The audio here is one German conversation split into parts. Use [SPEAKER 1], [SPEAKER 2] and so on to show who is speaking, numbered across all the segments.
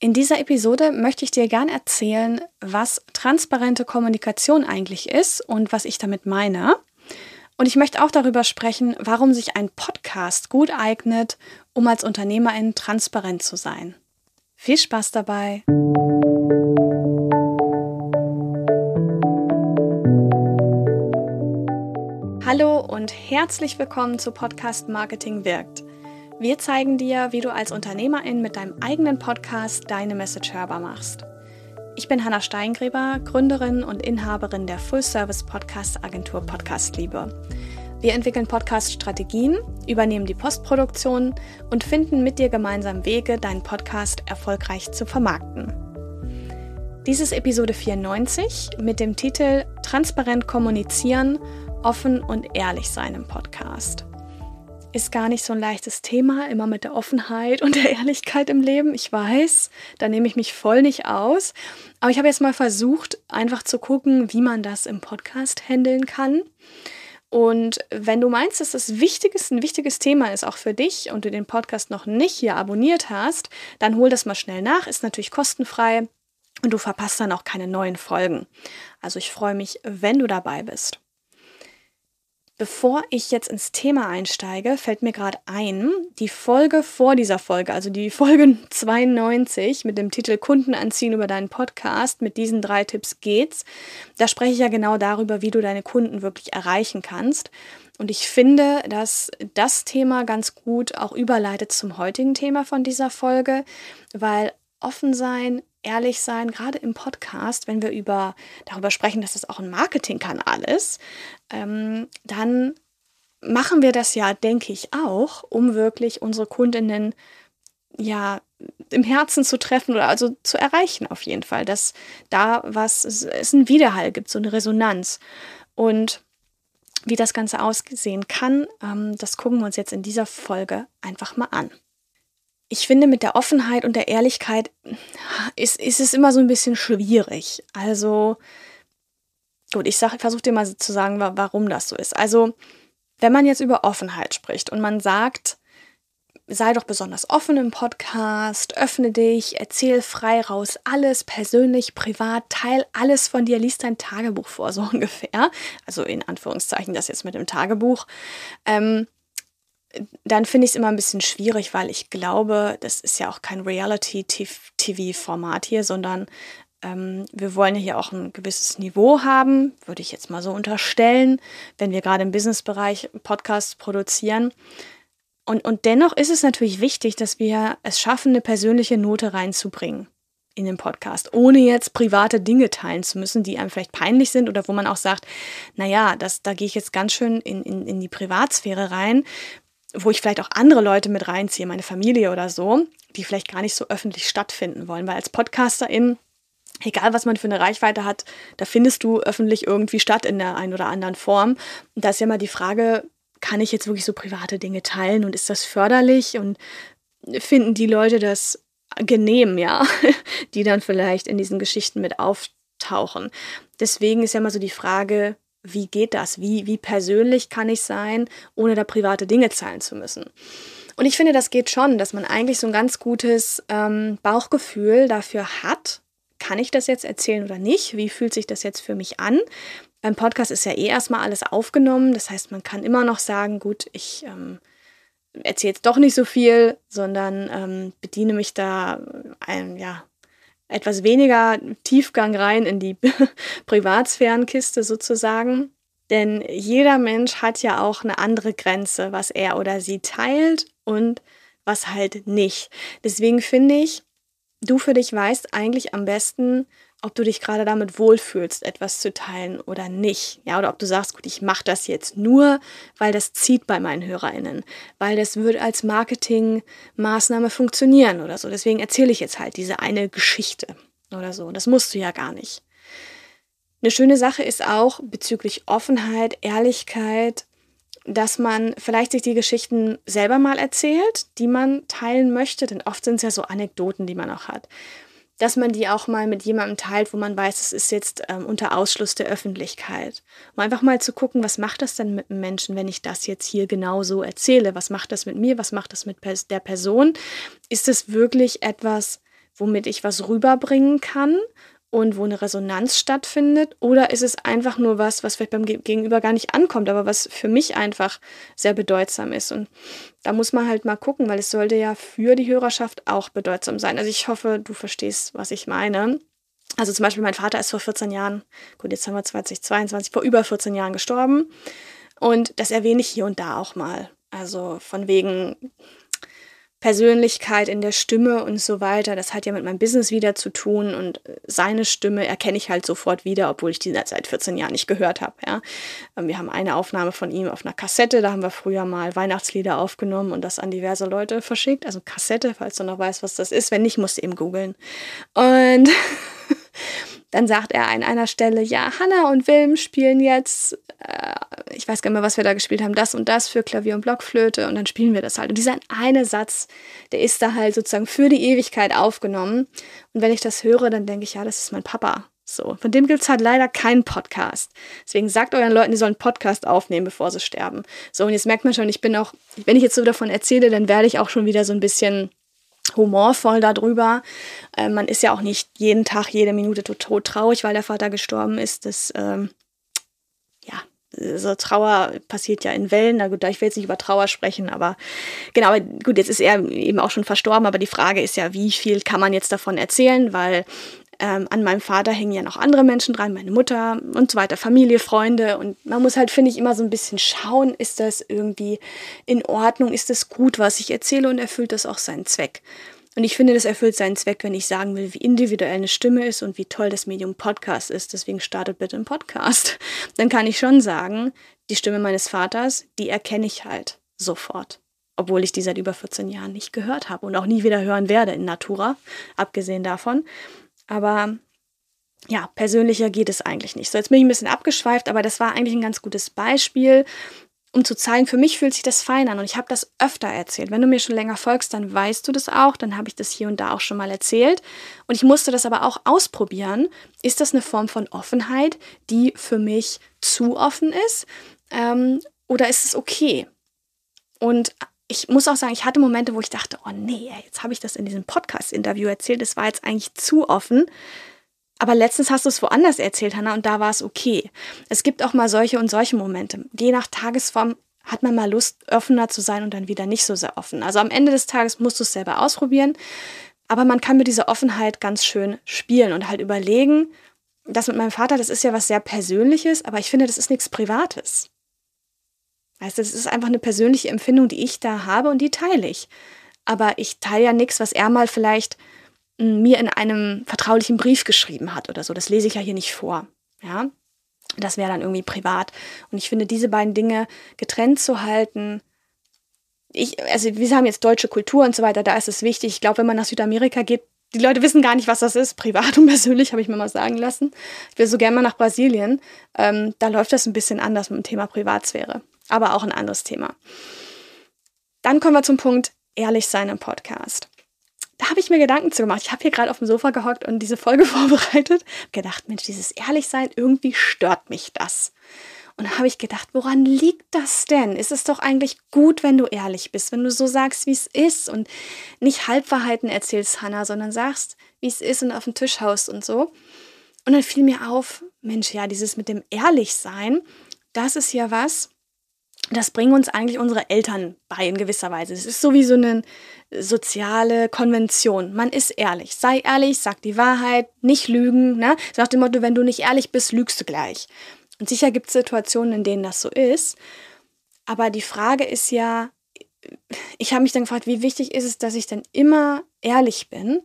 [SPEAKER 1] In dieser Episode möchte ich dir gern erzählen, was transparente Kommunikation eigentlich ist und was ich damit meine. Und ich möchte auch darüber sprechen, warum sich ein Podcast gut eignet, um als Unternehmerin transparent zu sein. Viel Spaß dabei! Hallo und herzlich willkommen zu Podcast Marketing wirkt. Wir zeigen dir, wie du als Unternehmerin mit deinem eigenen Podcast deine Message hörbar machst. Ich bin Hanna Steingräber, Gründerin und Inhaberin der Full-Service-Podcast-Agentur Podcastliebe. Wir entwickeln Podcast-Strategien, übernehmen die Postproduktion und finden mit dir gemeinsam Wege, deinen Podcast erfolgreich zu vermarkten. Dies ist Episode 94 mit dem Titel Transparent kommunizieren, offen und ehrlich sein im Podcast ist gar nicht so ein leichtes Thema, immer mit der Offenheit und der Ehrlichkeit im Leben. Ich weiß, da nehme ich mich voll nicht aus. Aber ich habe jetzt mal versucht, einfach zu gucken, wie man das im Podcast handeln kann. Und wenn du meinst, dass das Wichtiges, ein wichtiges Thema ist, auch für dich, und du den Podcast noch nicht hier abonniert hast, dann hol das mal schnell nach. Ist natürlich kostenfrei und du verpasst dann auch keine neuen Folgen. Also ich freue mich, wenn du dabei bist. Bevor ich jetzt ins Thema einsteige, fällt mir gerade ein, die Folge vor dieser Folge, also die Folge 92 mit dem Titel Kunden anziehen über deinen Podcast, mit diesen drei Tipps geht's. Da spreche ich ja genau darüber, wie du deine Kunden wirklich erreichen kannst. Und ich finde, dass das Thema ganz gut auch überleitet zum heutigen Thema von dieser Folge, weil offen sein, ehrlich sein, gerade im Podcast, wenn wir über, darüber sprechen, dass das auch ein Marketingkanal ist, ähm, dann machen wir das ja, denke ich, auch, um wirklich unsere Kundinnen ja im Herzen zu treffen oder also zu erreichen auf jeden Fall, dass da was, es einen Widerhall gibt, so eine Resonanz. Und wie das Ganze aussehen kann, ähm, das gucken wir uns jetzt in dieser Folge einfach mal an ich finde, mit der Offenheit und der Ehrlichkeit ist, ist es immer so ein bisschen schwierig. Also, gut, ich versuche dir mal zu sagen, warum das so ist. Also, wenn man jetzt über Offenheit spricht und man sagt, sei doch besonders offen im Podcast, öffne dich, erzähl frei raus alles, persönlich, privat, teil alles von dir, liest dein Tagebuch vor, so ungefähr. Also in Anführungszeichen das jetzt mit dem Tagebuch. Ähm, dann finde ich es immer ein bisschen schwierig, weil ich glaube, das ist ja auch kein Reality-TV-Format hier, sondern ähm, wir wollen ja hier auch ein gewisses Niveau haben, würde ich jetzt mal so unterstellen, wenn wir gerade im Businessbereich Podcasts produzieren. Und, und dennoch ist es natürlich wichtig, dass wir es schaffen, eine persönliche Note reinzubringen in den Podcast, ohne jetzt private Dinge teilen zu müssen, die einem vielleicht peinlich sind oder wo man auch sagt, naja, das, da gehe ich jetzt ganz schön in, in, in die Privatsphäre rein, wo ich vielleicht auch andere Leute mit reinziehe, meine Familie oder so, die vielleicht gar nicht so öffentlich stattfinden wollen. Weil als Podcasterin, egal was man für eine Reichweite hat, da findest du öffentlich irgendwie statt in der einen oder anderen Form. Und da ist ja mal die Frage, kann ich jetzt wirklich so private Dinge teilen und ist das förderlich und finden die Leute das genehm, ja, die dann vielleicht in diesen Geschichten mit auftauchen. Deswegen ist ja mal so die Frage, wie geht das? Wie, wie persönlich kann ich sein, ohne da private Dinge zahlen zu müssen? Und ich finde, das geht schon, dass man eigentlich so ein ganz gutes ähm, Bauchgefühl dafür hat, kann ich das jetzt erzählen oder nicht? Wie fühlt sich das jetzt für mich an? Beim Podcast ist ja eh erstmal alles aufgenommen. Das heißt, man kann immer noch sagen, gut, ich ähm, erzähle jetzt doch nicht so viel, sondern ähm, bediene mich da ein, ja, etwas weniger Tiefgang rein in die Privatsphärenkiste sozusagen. Denn jeder Mensch hat ja auch eine andere Grenze, was er oder sie teilt und was halt nicht. Deswegen finde ich, du für dich weißt eigentlich am besten, ob du dich gerade damit wohlfühlst, etwas zu teilen oder nicht. Ja, oder ob du sagst, gut, ich mache das jetzt nur, weil das zieht bei meinen HörerInnen, weil das wird als Marketingmaßnahme funktionieren oder so. Deswegen erzähle ich jetzt halt diese eine Geschichte oder so. Das musst du ja gar nicht. Eine schöne Sache ist auch bezüglich Offenheit, Ehrlichkeit, dass man vielleicht sich die Geschichten selber mal erzählt, die man teilen möchte, denn oft sind es ja so Anekdoten, die man auch hat dass man die auch mal mit jemandem teilt, wo man weiß, es ist jetzt ähm, unter Ausschluss der Öffentlichkeit. Um einfach mal zu gucken, was macht das denn mit einem Menschen, wenn ich das jetzt hier genau so erzähle? Was macht das mit mir? Was macht das mit der Person? Ist es wirklich etwas, womit ich was rüberbringen kann und wo eine Resonanz stattfindet? Oder ist es einfach nur was, was vielleicht beim Gegenüber gar nicht ankommt, aber was für mich einfach sehr bedeutsam ist? Und da muss man halt mal gucken, weil es sollte ja für die Hörerschaft auch bedeutsam sein. Also ich hoffe, du verstehst, was ich meine. Also zum Beispiel mein Vater ist vor 14 Jahren, gut, jetzt haben wir 2022, vor über 14 Jahren gestorben. Und das erwähne ich hier und da auch mal. Also von wegen, Persönlichkeit in der Stimme und so weiter. Das hat ja mit meinem Business wieder zu tun und seine Stimme erkenne ich halt sofort wieder, obwohl ich die seit 14 Jahren nicht gehört habe. Ja. Ähm, wir haben eine Aufnahme von ihm auf einer Kassette, da haben wir früher mal Weihnachtslieder aufgenommen und das an diverse Leute verschickt. Also Kassette, falls du noch weißt, was das ist. Wenn nicht, musst du eben googeln. Und dann sagt er an einer Stelle, ja, Hannah und Wilm spielen jetzt, äh, ich weiß gar nicht mehr, was wir da gespielt haben, das und das für Klavier und Blockflöte und dann spielen wir das halt. Und dieser eine Satz, der ist da halt sozusagen für die Ewigkeit aufgenommen. Und wenn ich das höre, dann denke ich, ja, das ist mein Papa. So, von dem gibt es halt leider keinen Podcast. Deswegen sagt euren Leuten, die sollen Podcast aufnehmen, bevor sie sterben. So, und jetzt merkt man schon, ich bin auch, wenn ich jetzt so davon erzähle, dann werde ich auch schon wieder so ein bisschen humorvoll darüber. Äh, man ist ja auch nicht jeden Tag, jede Minute tot traurig, weil der Vater gestorben ist. Das, ähm, so Trauer passiert ja in Wellen. Na gut, ich will jetzt nicht über Trauer sprechen, aber genau, gut, jetzt ist er eben auch schon verstorben, aber die Frage ist ja, wie viel kann man jetzt davon erzählen, weil ähm, an meinem Vater hängen ja noch andere Menschen dran, meine Mutter und so weiter, Familie, Freunde. Und man muss halt, finde ich, immer so ein bisschen schauen, ist das irgendwie in Ordnung, ist das gut, was ich erzähle und erfüllt das auch seinen Zweck. Und ich finde, das erfüllt seinen Zweck, wenn ich sagen will, wie individuell eine Stimme ist und wie toll das Medium Podcast ist. Deswegen startet bitte einen Podcast. Dann kann ich schon sagen, die Stimme meines Vaters, die erkenne ich halt sofort. Obwohl ich die seit über 14 Jahren nicht gehört habe und auch nie wieder hören werde in Natura, abgesehen davon. Aber ja, persönlicher geht es eigentlich nicht. So, jetzt bin ich ein bisschen abgeschweift, aber das war eigentlich ein ganz gutes Beispiel, um zu zeigen, für mich fühlt sich das fein an und ich habe das öfter erzählt. Wenn du mir schon länger folgst, dann weißt du das auch, dann habe ich das hier und da auch schon mal erzählt. Und ich musste das aber auch ausprobieren. Ist das eine Form von Offenheit, die für mich zu offen ist? Ähm, oder ist es okay? Und ich muss auch sagen, ich hatte Momente, wo ich dachte, oh nee, jetzt habe ich das in diesem Podcast-Interview erzählt, das war jetzt eigentlich zu offen. Aber letztens hast du es woanders erzählt, Hannah, und da war es okay. Es gibt auch mal solche und solche Momente. Je nach Tagesform hat man mal Lust, offener zu sein und dann wieder nicht so sehr offen. Also am Ende des Tages musst du es selber ausprobieren. Aber man kann mit dieser Offenheit ganz schön spielen und halt überlegen, das mit meinem Vater, das ist ja was sehr Persönliches, aber ich finde, das ist nichts Privates. Weißt du, das ist einfach eine persönliche Empfindung, die ich da habe und die teile ich. Aber ich teile ja nichts, was er mal vielleicht mir in einem vertraulichen Brief geschrieben hat oder so. Das lese ich ja hier nicht vor. Ja, das wäre dann irgendwie privat. Und ich finde, diese beiden Dinge getrennt zu halten, ich, also wir haben jetzt deutsche Kultur und so weiter, da ist es wichtig. Ich glaube, wenn man nach Südamerika geht, die Leute wissen gar nicht, was das ist. Privat und persönlich habe ich mir mal sagen lassen. Ich will so gerne mal nach Brasilien. Ähm, da läuft das ein bisschen anders mit dem Thema Privatsphäre aber auch ein anderes Thema. Dann kommen wir zum Punkt ehrlich sein im Podcast. Da habe ich mir Gedanken zu gemacht. Ich habe hier gerade auf dem Sofa gehockt und diese Folge vorbereitet. Gedacht, Mensch, dieses Ehrlichsein, irgendwie stört mich das. Und da habe ich gedacht, woran liegt das denn? Ist es doch eigentlich gut, wenn du ehrlich bist, wenn du so sagst, wie es ist und nicht Halbwahrheiten erzählst, Hannah, sondern sagst, wie es ist und auf den Tisch haust und so. Und dann fiel mir auf, Mensch, ja, dieses mit dem Ehrlichsein, das ist ja was, das bringen uns eigentlich unsere Eltern bei in gewisser Weise. Es ist so wie so eine soziale Konvention. Man ist ehrlich. Sei ehrlich, sag die Wahrheit, nicht lügen. Ne? So nach dem Motto, wenn du nicht ehrlich bist, lügst du gleich. Und sicher gibt es Situationen, in denen das so ist. Aber die Frage ist ja, ich habe mich dann gefragt, wie wichtig ist es, dass ich dann immer ehrlich bin?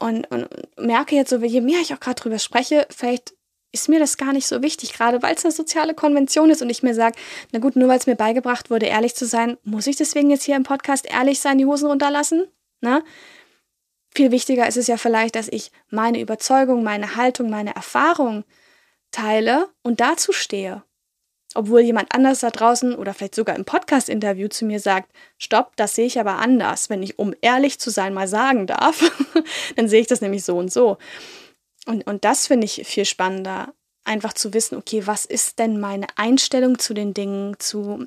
[SPEAKER 1] Und, und merke jetzt so, je mehr ich auch gerade drüber spreche, vielleicht ist mir das gar nicht so wichtig, gerade weil es eine soziale Konvention ist und ich mir sage, na gut, nur weil es mir beigebracht wurde, ehrlich zu sein, muss ich deswegen jetzt hier im Podcast ehrlich sein, die Hosen runterlassen? Na? Viel wichtiger ist es ja vielleicht, dass ich meine Überzeugung, meine Haltung, meine Erfahrung teile und dazu stehe. Obwohl jemand anders da draußen oder vielleicht sogar im Podcast-Interview zu mir sagt, stopp, das sehe ich aber anders. Wenn ich, um ehrlich zu sein, mal sagen darf, dann sehe ich das nämlich so und so. Und, und das finde ich viel spannender, einfach zu wissen, okay, was ist denn meine Einstellung zu den Dingen, zu,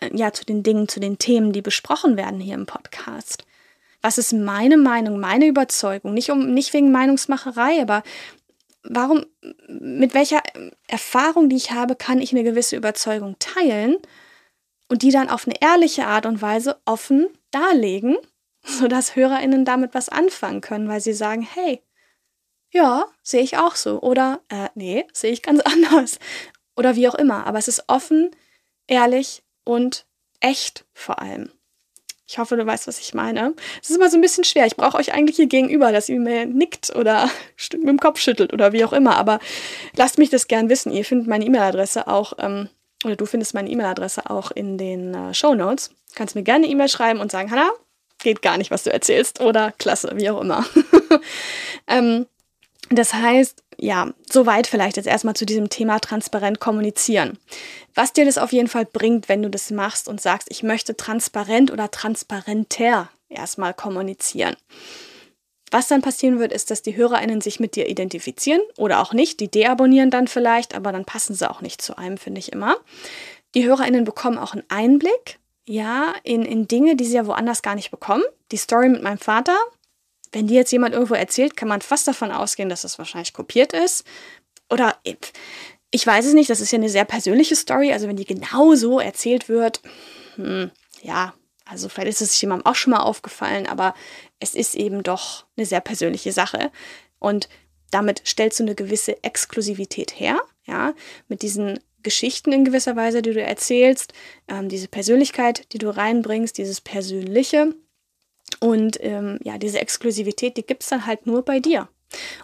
[SPEAKER 1] äh, ja, zu den Dingen, zu den Themen, die besprochen werden hier im Podcast? Was ist meine Meinung, meine Überzeugung? Nicht um, nicht wegen Meinungsmacherei, aber warum, mit welcher Erfahrung, die ich habe, kann ich eine gewisse Überzeugung teilen und die dann auf eine ehrliche Art und Weise offen darlegen, sodass HörerInnen damit was anfangen können, weil sie sagen, hey, ja, sehe ich auch so. Oder, äh, nee, sehe ich ganz anders. Oder wie auch immer. Aber es ist offen, ehrlich und echt vor allem. Ich hoffe, du weißt, was ich meine. Es ist immer so ein bisschen schwer. Ich brauche euch eigentlich hier gegenüber, dass ihr mir nickt oder mit dem Kopf schüttelt oder wie auch immer. Aber lasst mich das gern wissen. Ihr findet meine E-Mail-Adresse auch, ähm, oder du findest meine E-Mail-Adresse auch in den äh, Show Notes. Kannst mir gerne eine E-Mail schreiben und sagen, Hanna, geht gar nicht, was du erzählst. Oder klasse, wie auch immer. ähm, das heißt, ja, soweit vielleicht jetzt erstmal zu diesem Thema transparent kommunizieren. Was dir das auf jeden Fall bringt, wenn du das machst und sagst, ich möchte transparent oder transparenter erstmal kommunizieren. Was dann passieren wird, ist, dass die HörerInnen sich mit dir identifizieren oder auch nicht. Die deabonnieren dann vielleicht, aber dann passen sie auch nicht zu einem, finde ich immer. Die HörerInnen bekommen auch einen Einblick, ja, in, in Dinge, die sie ja woanders gar nicht bekommen. Die Story mit meinem Vater, wenn die jetzt jemand irgendwo erzählt, kann man fast davon ausgehen, dass es wahrscheinlich kopiert ist. Oder ich weiß es nicht, das ist ja eine sehr persönliche Story. Also wenn die genau so erzählt wird, hm, ja, also vielleicht ist es jemandem auch schon mal aufgefallen, aber es ist eben doch eine sehr persönliche Sache. Und damit stellst du eine gewisse Exklusivität her, ja, mit diesen Geschichten in gewisser Weise, die du erzählst, ähm, diese Persönlichkeit, die du reinbringst, dieses Persönliche. Und ähm, ja, diese Exklusivität, die gibt es dann halt nur bei dir.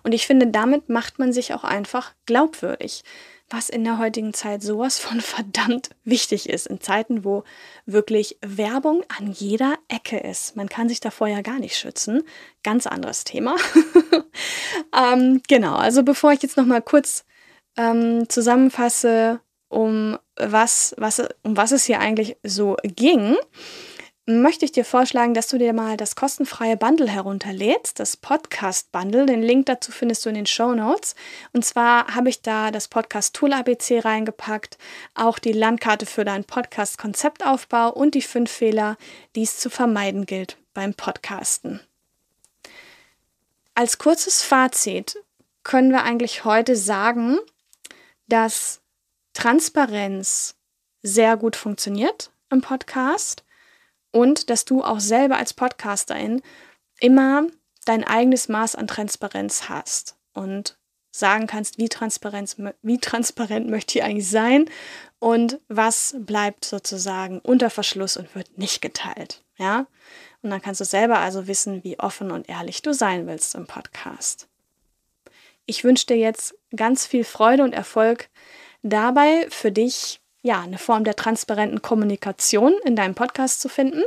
[SPEAKER 1] Und ich finde, damit macht man sich auch einfach glaubwürdig, was in der heutigen Zeit sowas von verdammt wichtig ist, in Zeiten, wo wirklich Werbung an jeder Ecke ist. Man kann sich davor ja gar nicht schützen. Ganz anderes Thema. ähm, genau, also bevor ich jetzt nochmal kurz ähm, zusammenfasse, um was, was, um was es hier eigentlich so ging, möchte ich dir vorschlagen, dass du dir mal das kostenfreie Bundle herunterlädst, das Podcast Bundle. Den Link dazu findest du in den Show Notes. Und zwar habe ich da das Podcast Tool ABC reingepackt, auch die Landkarte für deinen Podcast Konzeptaufbau und die fünf Fehler, die es zu vermeiden gilt beim Podcasten. Als kurzes Fazit können wir eigentlich heute sagen, dass Transparenz sehr gut funktioniert im Podcast und dass du auch selber als Podcasterin immer dein eigenes Maß an Transparenz hast und sagen kannst, wie transparent, wie transparent möchte ich eigentlich sein und was bleibt sozusagen unter Verschluss und wird nicht geteilt. Ja? Und dann kannst du selber also wissen, wie offen und ehrlich du sein willst im Podcast. Ich wünsche dir jetzt ganz viel Freude und Erfolg dabei, für dich ja, eine Form der transparenten Kommunikation in deinem Podcast zu finden.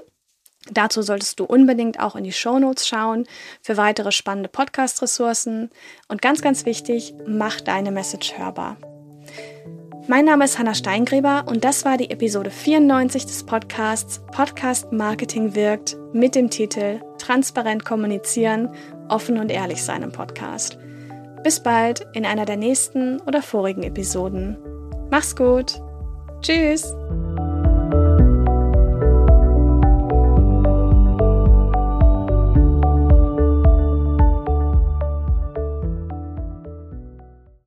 [SPEAKER 1] Dazu solltest du unbedingt auch in die Show Notes schauen für weitere spannende Podcast-Ressourcen. Und ganz, ganz wichtig, mach deine Message hörbar. Mein Name ist Hanna Steingräber und das war die Episode 94 des Podcasts Podcast Marketing wirkt mit dem Titel Transparent kommunizieren, offen und ehrlich sein im Podcast. Bis bald in einer der nächsten oder vorigen Episoden. Mach's gut! Tschüss!